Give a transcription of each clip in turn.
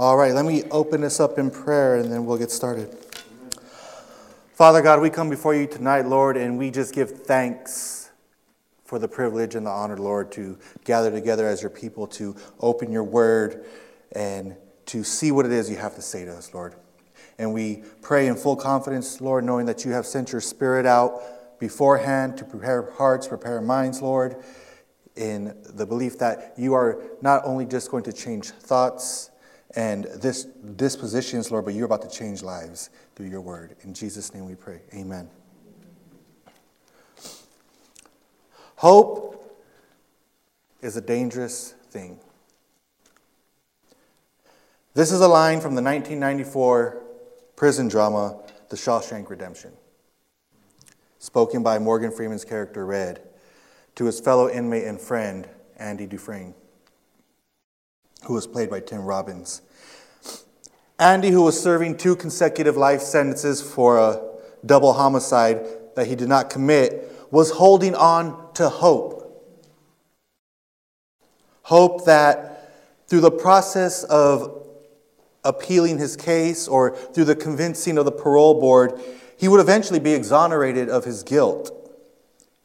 All right, let me open this up in prayer and then we'll get started. Father God, we come before you tonight, Lord, and we just give thanks for the privilege and the honor, Lord, to gather together as your people to open your word and to see what it is you have to say to us, Lord. And we pray in full confidence, Lord, knowing that you have sent your spirit out beforehand to prepare hearts, prepare minds, Lord, in the belief that you are not only just going to change thoughts and this dispositions, Lord, but you're about to change lives through your word. In Jesus' name we pray. Amen. Hope is a dangerous thing. This is a line from the 1994 prison drama, The Shawshank Redemption, spoken by Morgan Freeman's character Red to his fellow inmate and friend, Andy Dufresne, who was played by Tim Robbins. Andy, who was serving two consecutive life sentences for a double homicide that he did not commit, was holding on to hope. Hope that through the process of appealing his case or through the convincing of the parole board, he would eventually be exonerated of his guilt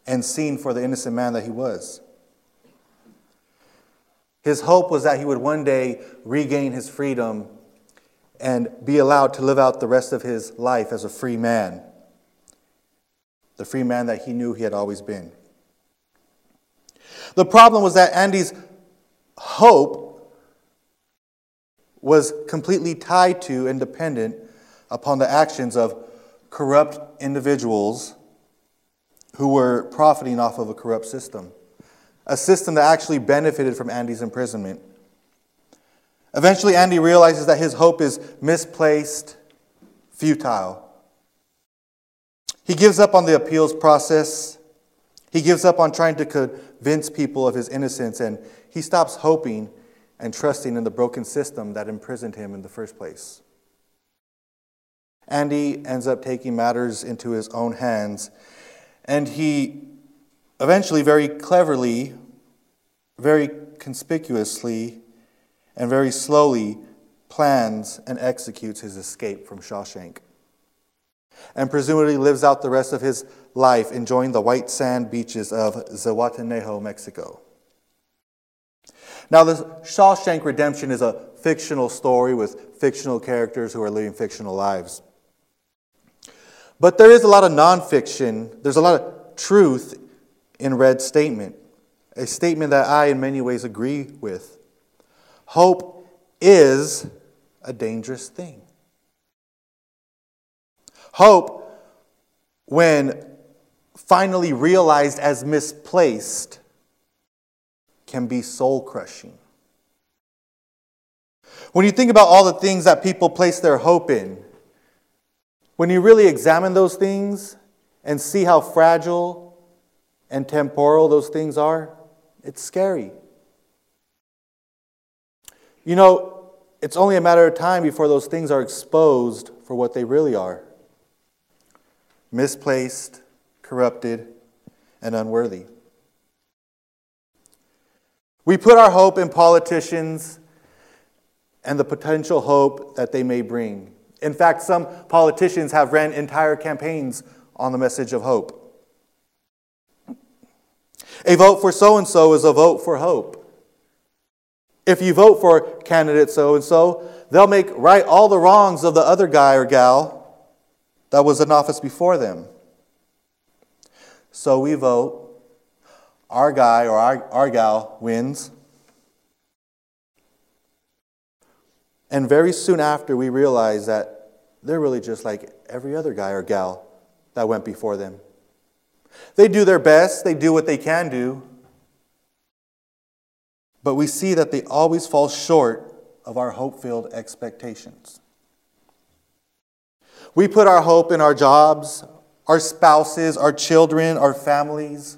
and seen for the innocent man that he was. His hope was that he would one day regain his freedom and be allowed to live out the rest of his life as a free man, the free man that he knew he had always been. The problem was that Andy's hope was completely tied to and dependent upon the actions of corrupt individuals who were profiting off of a corrupt system, a system that actually benefited from Andy's imprisonment. Eventually, Andy realizes that his hope is misplaced, futile. He gives up on the appeals process. He gives up on trying to convince people of his innocence, and he stops hoping and trusting in the broken system that imprisoned him in the first place. Andy ends up taking matters into his own hands and he eventually, very cleverly, very conspicuously, and very slowly plans and executes his escape from Shawshank. And presumably lives out the rest of his life enjoying the white sand beaches of Zihuatanejo, Mexico. Now, the Shawshank Redemption is a fictional story with fictional characters who are living fictional lives. But there is a lot of nonfiction, there's a lot of truth in Red's statement, a statement that I, in many ways, agree with. Hope is a dangerous thing. Hope, when finally realized as misplaced, can be soul crushing. When you think about all the things that people place their hope in, when you really examine those things and see how fragile and temporal those things are, it's scary. You know, it's only a matter of time before those things are exposed for what they really are misplaced, corrupted, and unworthy. We put our hope in politicians and the potential hope that they may bring. In fact, some politicians have ran entire campaigns on the message of hope. A vote for so and so is a vote for hope. If you vote for candidate so and so, they'll make right all the wrongs of the other guy or gal that was in office before them. So we vote, our guy or our, our gal wins. And very soon after, we realize that they're really just like every other guy or gal that went before them. They do their best, they do what they can do, but we see that they always fall short of our hope filled expectations. We put our hope in our jobs, our spouses, our children, our families.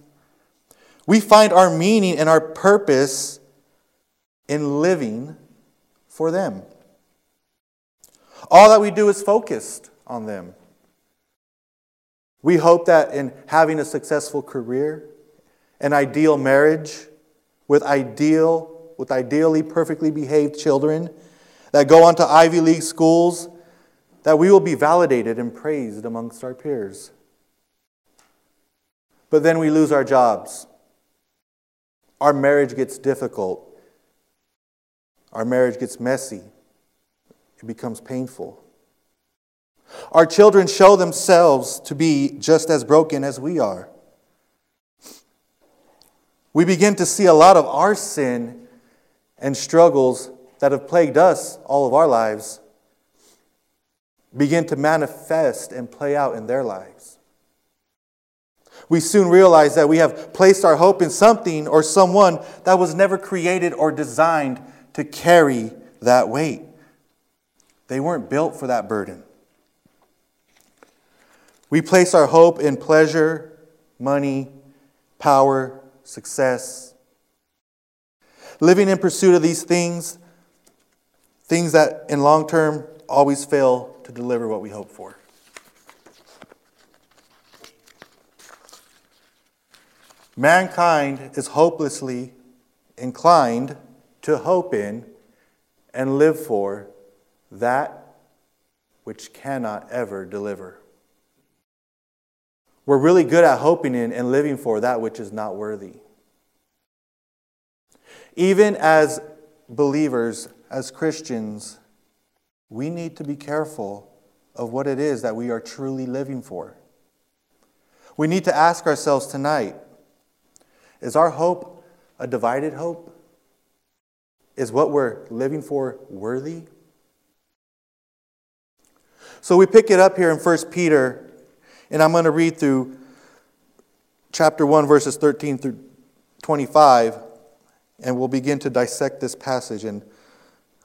We find our meaning and our purpose in living for them. All that we do is focused on them. We hope that in having a successful career, an ideal marriage, with ideal, with ideally perfectly behaved children, that go on to Ivy League schools, that we will be validated and praised amongst our peers. But then we lose our jobs. Our marriage gets difficult. Our marriage gets messy. It becomes painful. Our children show themselves to be just as broken as we are. We begin to see a lot of our sin and struggles that have plagued us all of our lives begin to manifest and play out in their lives. We soon realize that we have placed our hope in something or someone that was never created or designed to carry that weight. They weren't built for that burden. We place our hope in pleasure, money, power, success. Living in pursuit of these things, things that in long term always fail to deliver what we hope for. Mankind is hopelessly inclined to hope in and live for that which cannot ever deliver. We're really good at hoping in and living for that which is not worthy. Even as believers, as Christians, we need to be careful of what it is that we are truly living for. We need to ask ourselves tonight is our hope a divided hope? Is what we're living for worthy? So we pick it up here in 1 Peter and I'm going to read through chapter 1, verses 13 through 25, and we'll begin to dissect this passage and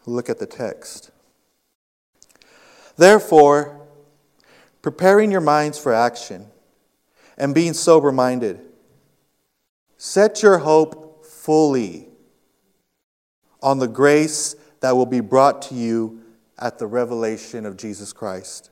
look at the text. Therefore, preparing your minds for action and being sober minded, set your hope fully on the grace that will be brought to you at the revelation of Jesus Christ.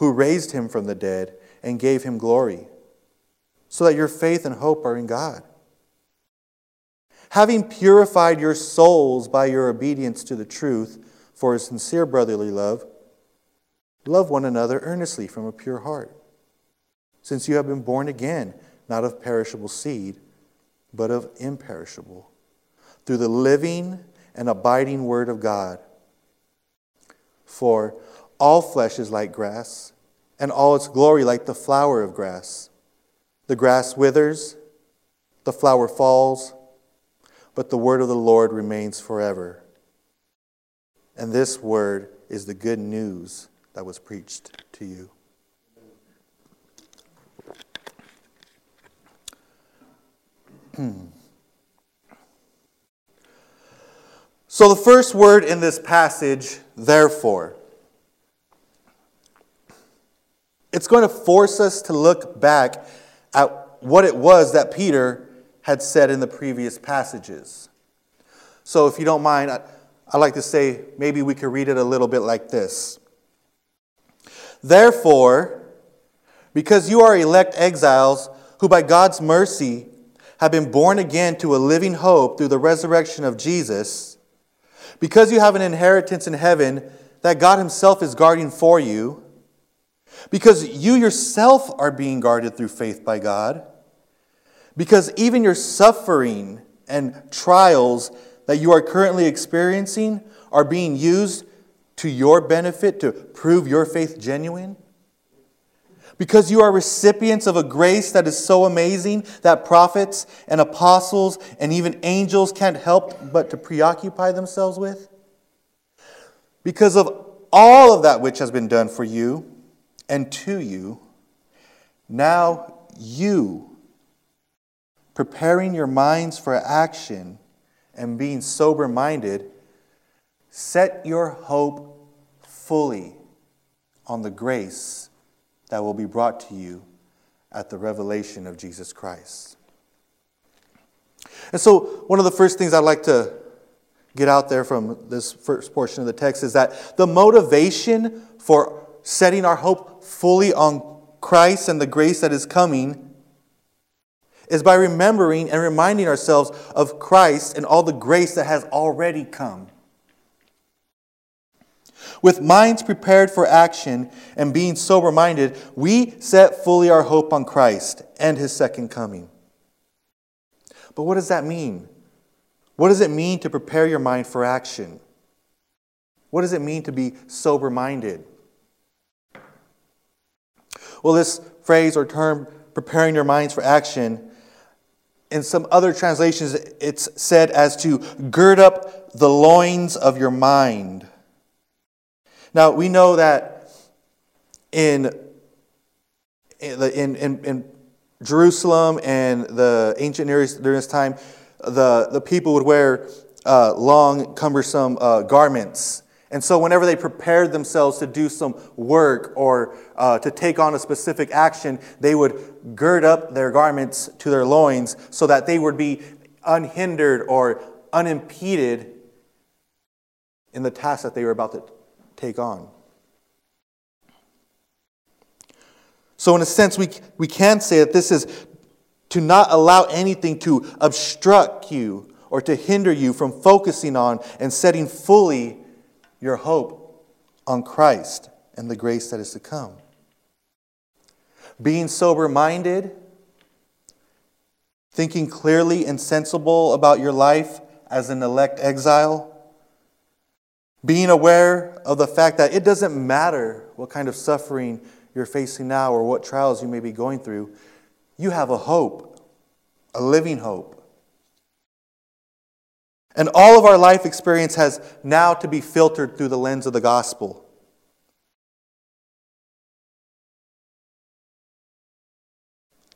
who raised him from the dead and gave him glory, so that your faith and hope are in God. Having purified your souls by your obedience to the truth for a sincere brotherly love, love one another earnestly from a pure heart, since you have been born again, not of perishable seed, but of imperishable, through the living and abiding Word of God. For all flesh is like grass, and all its glory like the flower of grass. The grass withers, the flower falls, but the word of the Lord remains forever. And this word is the good news that was preached to you. so, the first word in this passage, therefore, it's going to force us to look back at what it was that Peter had said in the previous passages. So, if you don't mind, I, I like to say maybe we could read it a little bit like this. Therefore, because you are elect exiles who by God's mercy have been born again to a living hope through the resurrection of Jesus, because you have an inheritance in heaven that God Himself is guarding for you, because you yourself are being guarded through faith by God. Because even your suffering and trials that you are currently experiencing are being used to your benefit to prove your faith genuine? Because you are recipients of a grace that is so amazing that prophets and apostles and even angels can't help but to preoccupy themselves with? Because of all of that which has been done for you and to you, now you, preparing your minds for action and being sober minded, set your hope fully on the grace that will be brought to you at the revelation of Jesus Christ. And so, one of the first things I'd like to get out there from this first portion of the text is that the motivation for setting our hope fully on Christ and the grace that is coming is by remembering and reminding ourselves of Christ and all the grace that has already come. With minds prepared for action and being sober minded, we set fully our hope on Christ and his second coming. But what does that mean? What does it mean to prepare your mind for action? What does it mean to be sober minded? Well, this phrase or term, preparing your minds for action, in some other translations, it's said as to gird up the loins of your mind. Now, we know that in, in, in, in Jerusalem and the ancient Near East during this time, the, the people would wear uh, long, cumbersome uh, garments. And so, whenever they prepared themselves to do some work or uh, to take on a specific action, they would gird up their garments to their loins so that they would be unhindered or unimpeded in the task that they were about to take on. So, in a sense, we, we can say that this is to not allow anything to obstruct you or to hinder you from focusing on and setting fully your hope on Christ and the grace that is to come. Being sober minded, thinking clearly and sensible about your life as an elect exile being aware of the fact that it doesn't matter what kind of suffering you're facing now or what trials you may be going through, you have a hope, a living hope. And all of our life experience has now to be filtered through the lens of the gospel.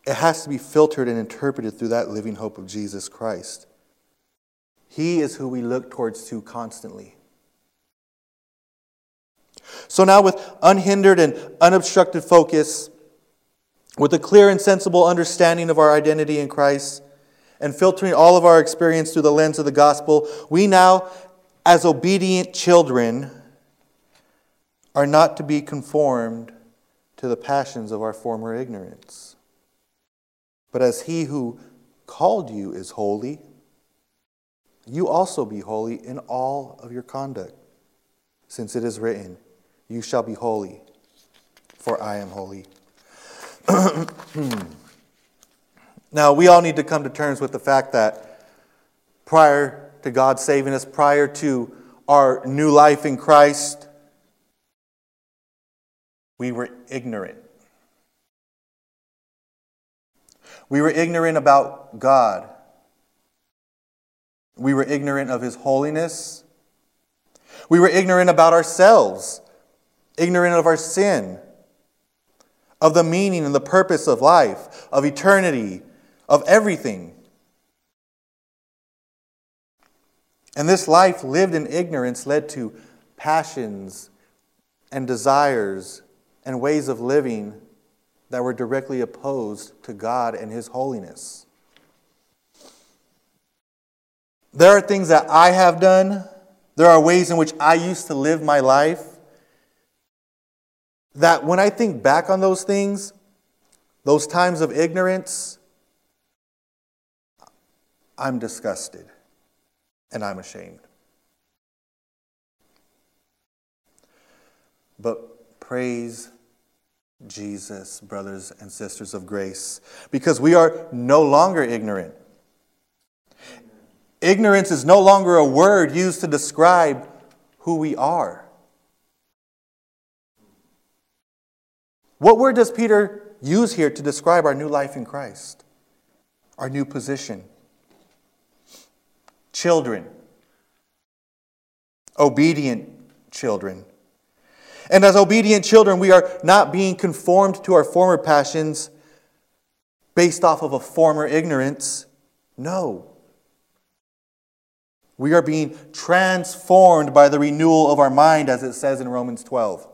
It has to be filtered and interpreted through that living hope of Jesus Christ. He is who we look towards to constantly. So now, with unhindered and unobstructed focus, with a clear and sensible understanding of our identity in Christ, and filtering all of our experience through the lens of the gospel, we now, as obedient children, are not to be conformed to the passions of our former ignorance. But as he who called you is holy, you also be holy in all of your conduct, since it is written, you shall be holy, for I am holy. now, we all need to come to terms with the fact that prior to God saving us, prior to our new life in Christ, we were ignorant. We were ignorant about God. We were ignorant of His holiness. We were ignorant about ourselves ignorant of our sin, of the meaning and the purpose of life, of eternity, of everything. And this life lived in ignorance led to passions and desires and ways of living that were directly opposed to God and His holiness. There are things that I have done, there are ways in which I used to live my life that when I think back on those things, those times of ignorance, I'm disgusted and I'm ashamed. But praise Jesus, brothers and sisters of grace, because we are no longer ignorant. Ignorance is no longer a word used to describe who we are. What word does Peter use here to describe our new life in Christ? Our new position. Children. Obedient children. And as obedient children, we are not being conformed to our former passions based off of a former ignorance. No. We are being transformed by the renewal of our mind, as it says in Romans 12.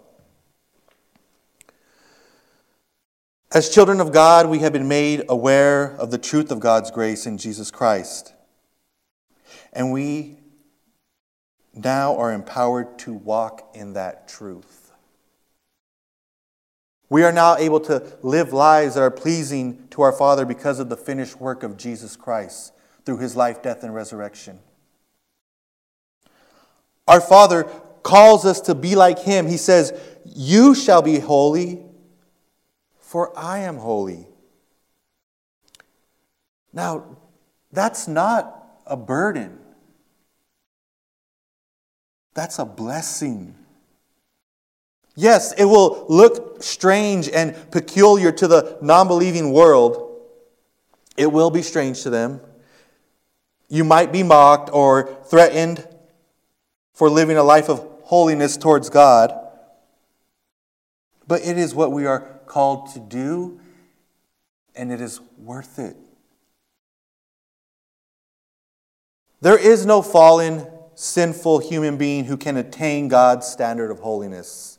As children of God, we have been made aware of the truth of God's grace in Jesus Christ. And we now are empowered to walk in that truth. We are now able to live lives that are pleasing to our Father because of the finished work of Jesus Christ through his life, death, and resurrection. Our Father calls us to be like him. He says, You shall be holy, for I am holy. Now, that's not a burden. That's a blessing. Yes, it will look strange and peculiar to the non believing world. It will be strange to them. You might be mocked or threatened for living a life of holiness towards God. But it is what we are called to do, and it is worth it. There is no fallen, sinful human being who can attain God's standard of holiness.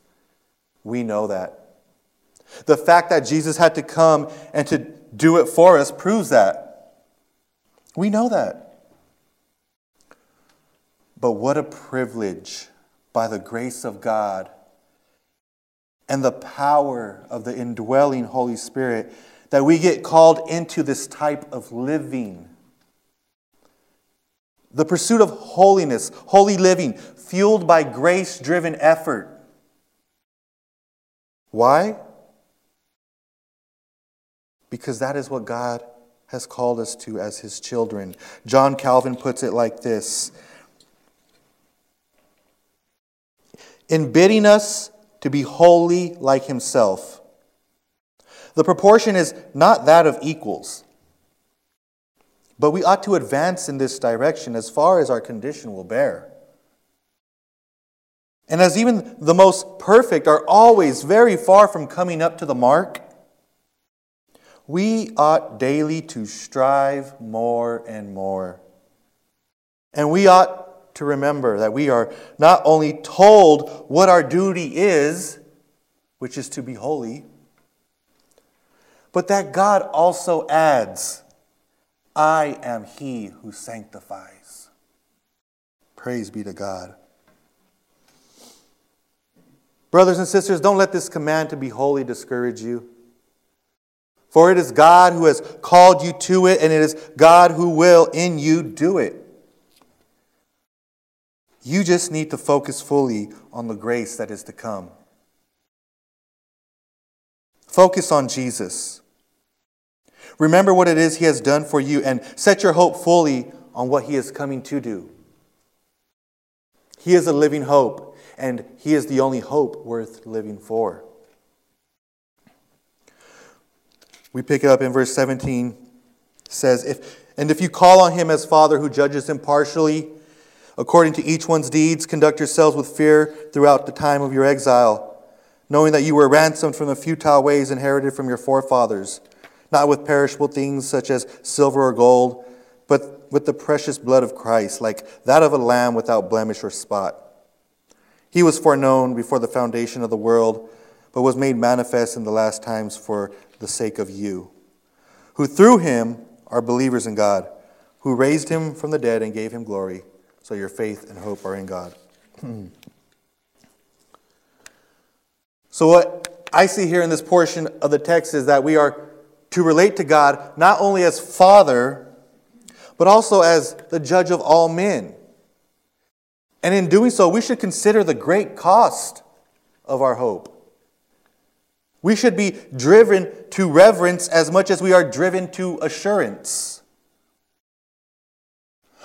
We know that. The fact that Jesus had to come and to do it for us proves that. We know that. But what a privilege by the grace of God and the power of the indwelling Holy Spirit that we get called into this type of living. The pursuit of holiness, holy living, fueled by grace driven effort. Why? Because that is what God has called us to as his children. John Calvin puts it like this In bidding us to be holy like himself, the proportion is not that of equals. But we ought to advance in this direction as far as our condition will bear. And as even the most perfect are always very far from coming up to the mark, we ought daily to strive more and more. And we ought to remember that we are not only told what our duty is, which is to be holy, but that God also adds, I am he who sanctifies. Praise be to God. Brothers and sisters, don't let this command to be holy discourage you. For it is God who has called you to it, and it is God who will in you do it. You just need to focus fully on the grace that is to come. Focus on Jesus. Remember what it is He has done for you, and set your hope fully on what He is coming to do. He is a living hope and He is the only hope worth living for. We pick it up in verse 17. says, if, And if you call on Him as Father who judges impartially, according to each one's deeds, conduct yourselves with fear throughout the time of your exile, knowing that you were ransomed from the futile ways inherited from your forefathers, not with perishable things such as silver or gold, but with the precious blood of Christ, like that of a lamb without blemish or spot. He was foreknown before the foundation of the world, but was made manifest in the last times for the sake of you, who through him are believers in God, who raised him from the dead and gave him glory. So your faith and hope are in God. so, what I see here in this portion of the text is that we are to relate to God not only as Father, but also as the judge of all men. And in doing so, we should consider the great cost of our hope. We should be driven to reverence as much as we are driven to assurance.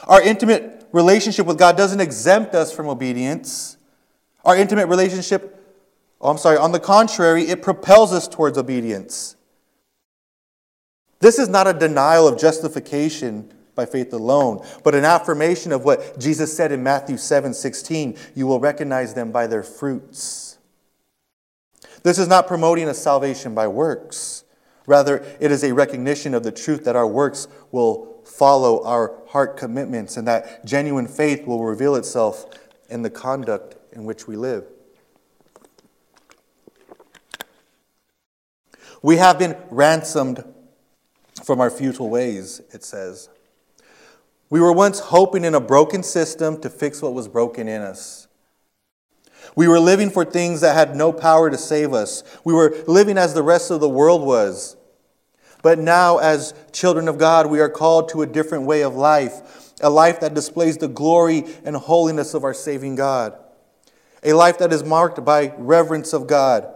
Our intimate relationship with God doesn't exempt us from obedience. Our intimate relationship oh, I'm sorry, on the contrary, it propels us towards obedience. This is not a denial of justification by faith alone, but an affirmation of what Jesus said in Matthew 7 16. You will recognize them by their fruits. This is not promoting a salvation by works. Rather, it is a recognition of the truth that our works will follow our heart commitments and that genuine faith will reveal itself in the conduct in which we live. We have been ransomed from our futile ways, it says. We were once hoping in a broken system to fix what was broken in us. We were living for things that had no power to save us. We were living as the rest of the world was. But now, as children of God, we are called to a different way of life, a life that displays the glory and holiness of our saving God, a life that is marked by reverence of God.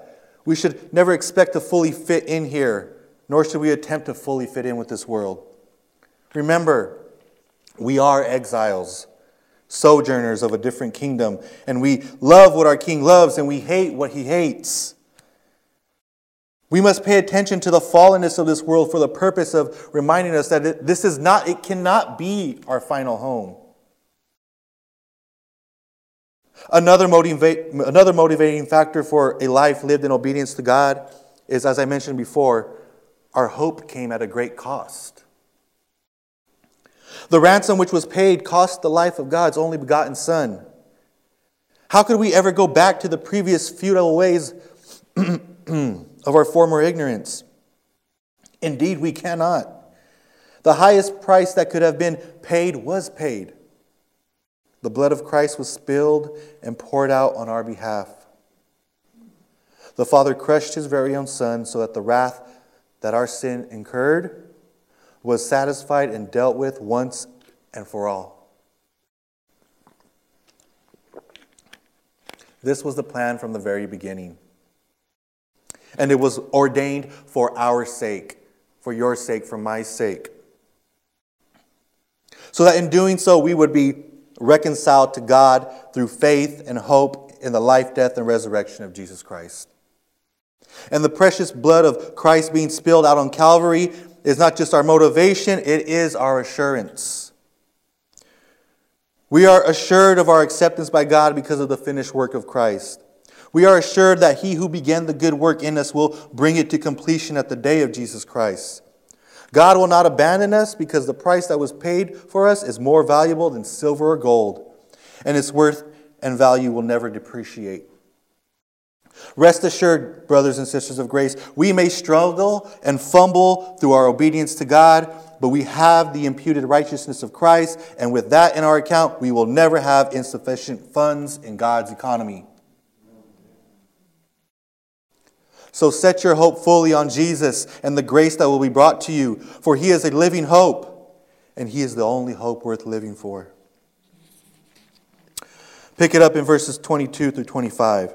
We should never expect to fully fit in here, nor should we attempt to fully fit in with this world. Remember, we are exiles, sojourners of a different kingdom, and we love what our king loves and we hate what he hates. We must pay attention to the fallenness of this world for the purpose of reminding us that this is not, it cannot be our final home. Another, motiva- another motivating factor for a life lived in obedience to God is, as I mentioned before, our hope came at a great cost. The ransom which was paid cost the life of God's only begotten Son. How could we ever go back to the previous futile ways of our former ignorance? Indeed, we cannot. The highest price that could have been paid was paid. The blood of Christ was spilled and poured out on our behalf. The Father crushed his very own Son so that the wrath that our sin incurred was satisfied and dealt with once and for all. This was the plan from the very beginning. And it was ordained for our sake, for your sake, for my sake. So that in doing so, we would be reconciled to God through faith and hope in the life, death, and resurrection of Jesus Christ. And the precious blood of Christ being spilled out on Calvary is not just our motivation, it is our assurance. We are assured of our acceptance by God because of the finished work of Christ. We are assured that he who began the good work in us will bring it to completion at the day of Jesus Christ. God will not abandon us because the price that was paid for us is more valuable than silver or gold, and its worth and value will never depreciate. Rest assured, brothers and sisters of grace, we may struggle and fumble through our obedience to God, but we have the imputed righteousness of Christ, and with that in our account, we will never have insufficient funds in God's economy. So set your hope fully on Jesus and the grace that will be brought to you, for he is a living hope, and he is the only hope worth living for. Pick it up in verses 22 through 25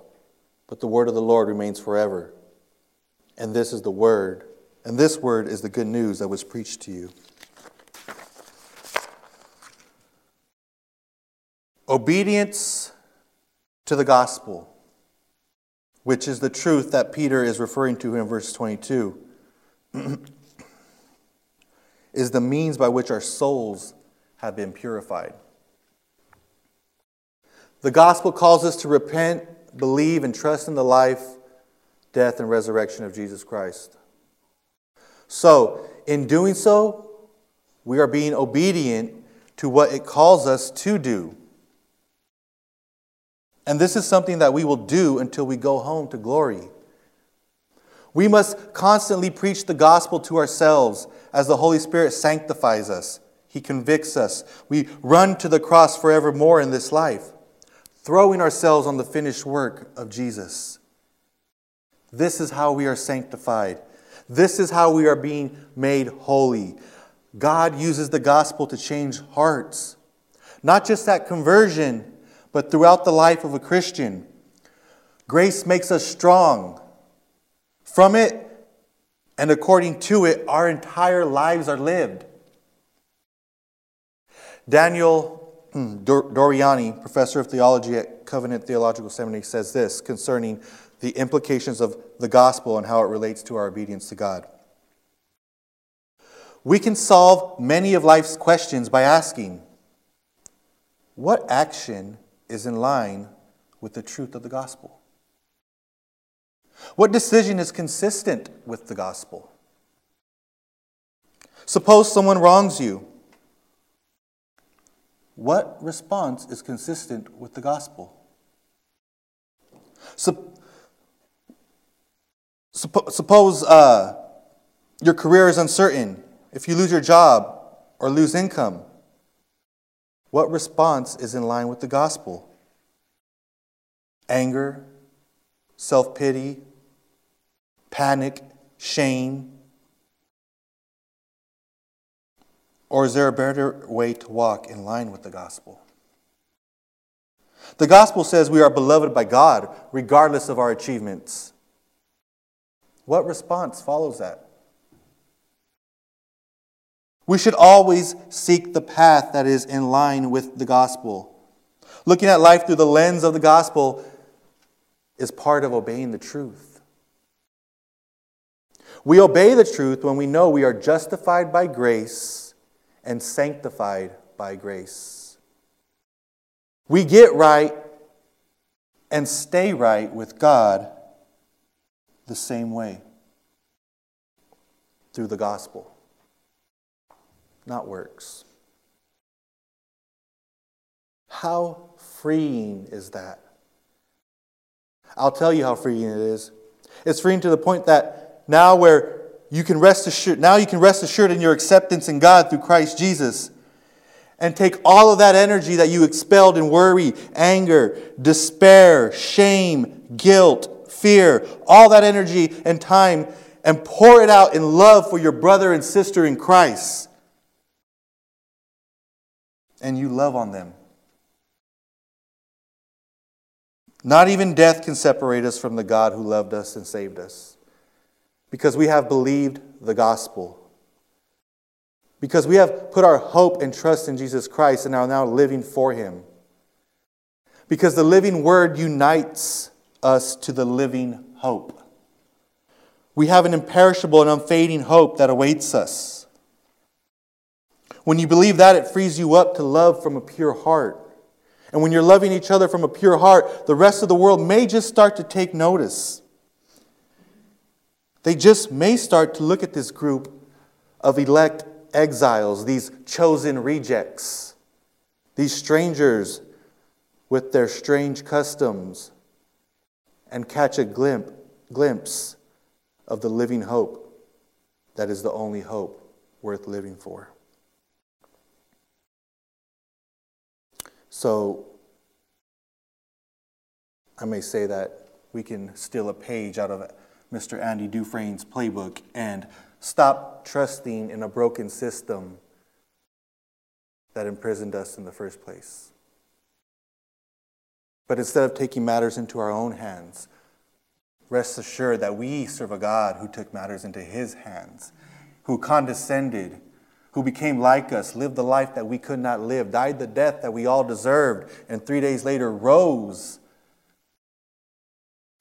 but the word of the Lord remains forever. And this is the word, and this word is the good news that was preached to you. Obedience to the gospel, which is the truth that Peter is referring to in verse 22, is the means by which our souls have been purified. The gospel calls us to repent believe and trust in the life, death, and resurrection of Jesus Christ. So, in doing so, we are being obedient to what it calls us to do. And this is something that we will do until we go home to glory. We must constantly preach the gospel to ourselves as the Holy Spirit sanctifies us. He convicts us. We run to the cross forevermore in this life throwing ourselves on the finished work of Jesus. This is how we are sanctified. This is how we are being made holy. God uses the gospel to change hearts, not just at conversion, but throughout the life of a Christian. Grace makes us strong. From it and according to it, our entire lives are lived. Daniel Hmm. Doriani, professor of theology at Covenant Theological Seminary, says this concerning the implications of the gospel and how it relates to our obedience to God. We can solve many of life's questions by asking, What action is in line with the truth of the gospel? What decision is consistent with the gospel? Suppose someone wrongs you. What response is consistent with the gospel? Sup- suppose uh, your career is uncertain. If you lose your job or lose income, what response is in line with the gospel? Anger, self pity, panic, shame? Or is there a better way to walk in line with the gospel? The gospel says we are beloved by God regardless of our achievements. What response follows that? We should always seek the path that is in line with the gospel. Looking at life through the lens of the gospel is part of obeying the truth. We obey the truth when we know we are justified by grace and sanctified by grace. We get right and stay right with God the same way through the gospel, not works. How freeing is that? I'll tell you how freeing it is. It's freeing to the point that now where you can rest assured, now you can rest assured in your acceptance in God through Christ Jesus. And take all of that energy that you expelled in worry, anger, despair, shame, guilt, fear, all that energy and time, and pour it out in love for your brother and sister in Christ. And you love on them. Not even death can separate us from the God who loved us and saved us because we have believed the gospel. Because we have put our hope and trust in Jesus Christ and are now living for him. Because the living word unites us to the living hope. We have an imperishable and unfading hope that awaits us. When you believe that, it frees you up to love from a pure heart. And when you're loving each other from a pure heart, the rest of the world may just start to take notice. They just may start to look at this group of elect exiles, these chosen rejects, these strangers with their strange customs, and catch a glimpse, glimpse of the living hope that is the only hope worth living for. So, I may say that we can steal a page out of Mr. Andy Dufresne's playbook and stop trusting in a broken system that imprisoned us in the first place. But instead of taking matters into our own hands, rest assured that we serve a God who took matters into his hands, who condescended, who became like us, lived the life that we could not live, died the death that we all deserved, and three days later rose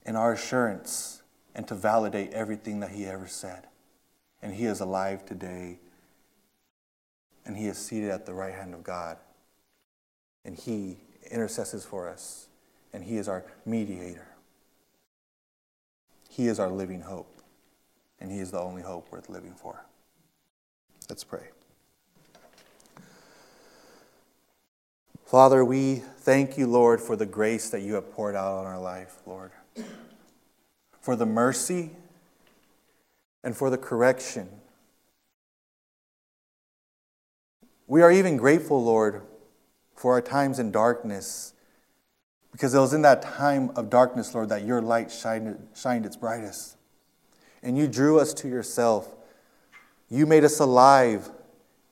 in our assurance and to validate everything that he ever said. And he is alive today. And he is seated at the right hand of God. And he intercesses for us. And he is our mediator. He is our living hope. And he is the only hope worth living for. Let's pray. Father, we thank you, Lord, for the grace that you have poured out on our life, Lord for the mercy and for the correction. We are even grateful, Lord, for our times in darkness Because it was in that time of darkness, Lord, that your light shined, shined its brightest. And you drew us to yourself. You made us alive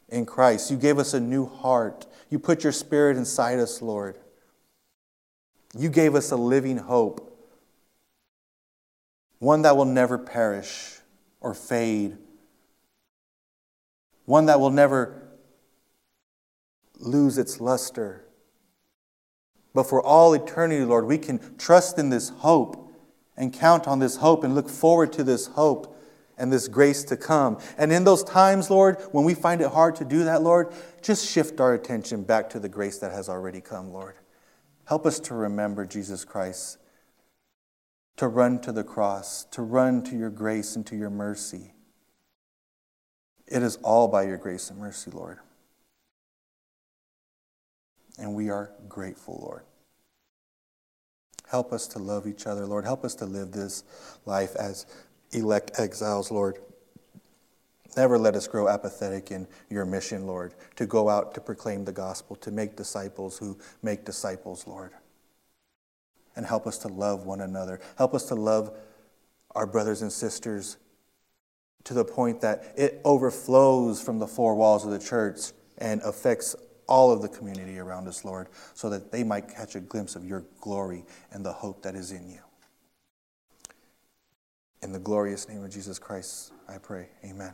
in Christ. You gave us a new heart. You put your spirit inside us, Lord. You gave us a living hope, one that will never perish or fade, one that will never lose its luster. But for all eternity, Lord, we can trust in this hope and count on this hope and look forward to this hope and this grace to come. And in those times, Lord, when we find it hard to do that, Lord, just shift our attention back to the grace that has already come, Lord. Help us to remember Jesus Christ, to run to the cross, to run to your grace and to your mercy. It is all by your grace and mercy, Lord. And we are grateful, Lord. Help us to love each other, Lord. Help us to live this life as elect exiles, Lord. Never let us grow apathetic in your mission, Lord, to go out to proclaim the gospel, to make disciples who make disciples, Lord. And help us to love one another. Help us to love our brothers and sisters to the point that it overflows from the four walls of the church and affects all of the community around us, Lord, so that they might catch a glimpse of your glory and the hope that is in you. In the glorious name of Jesus Christ, I pray. Amen.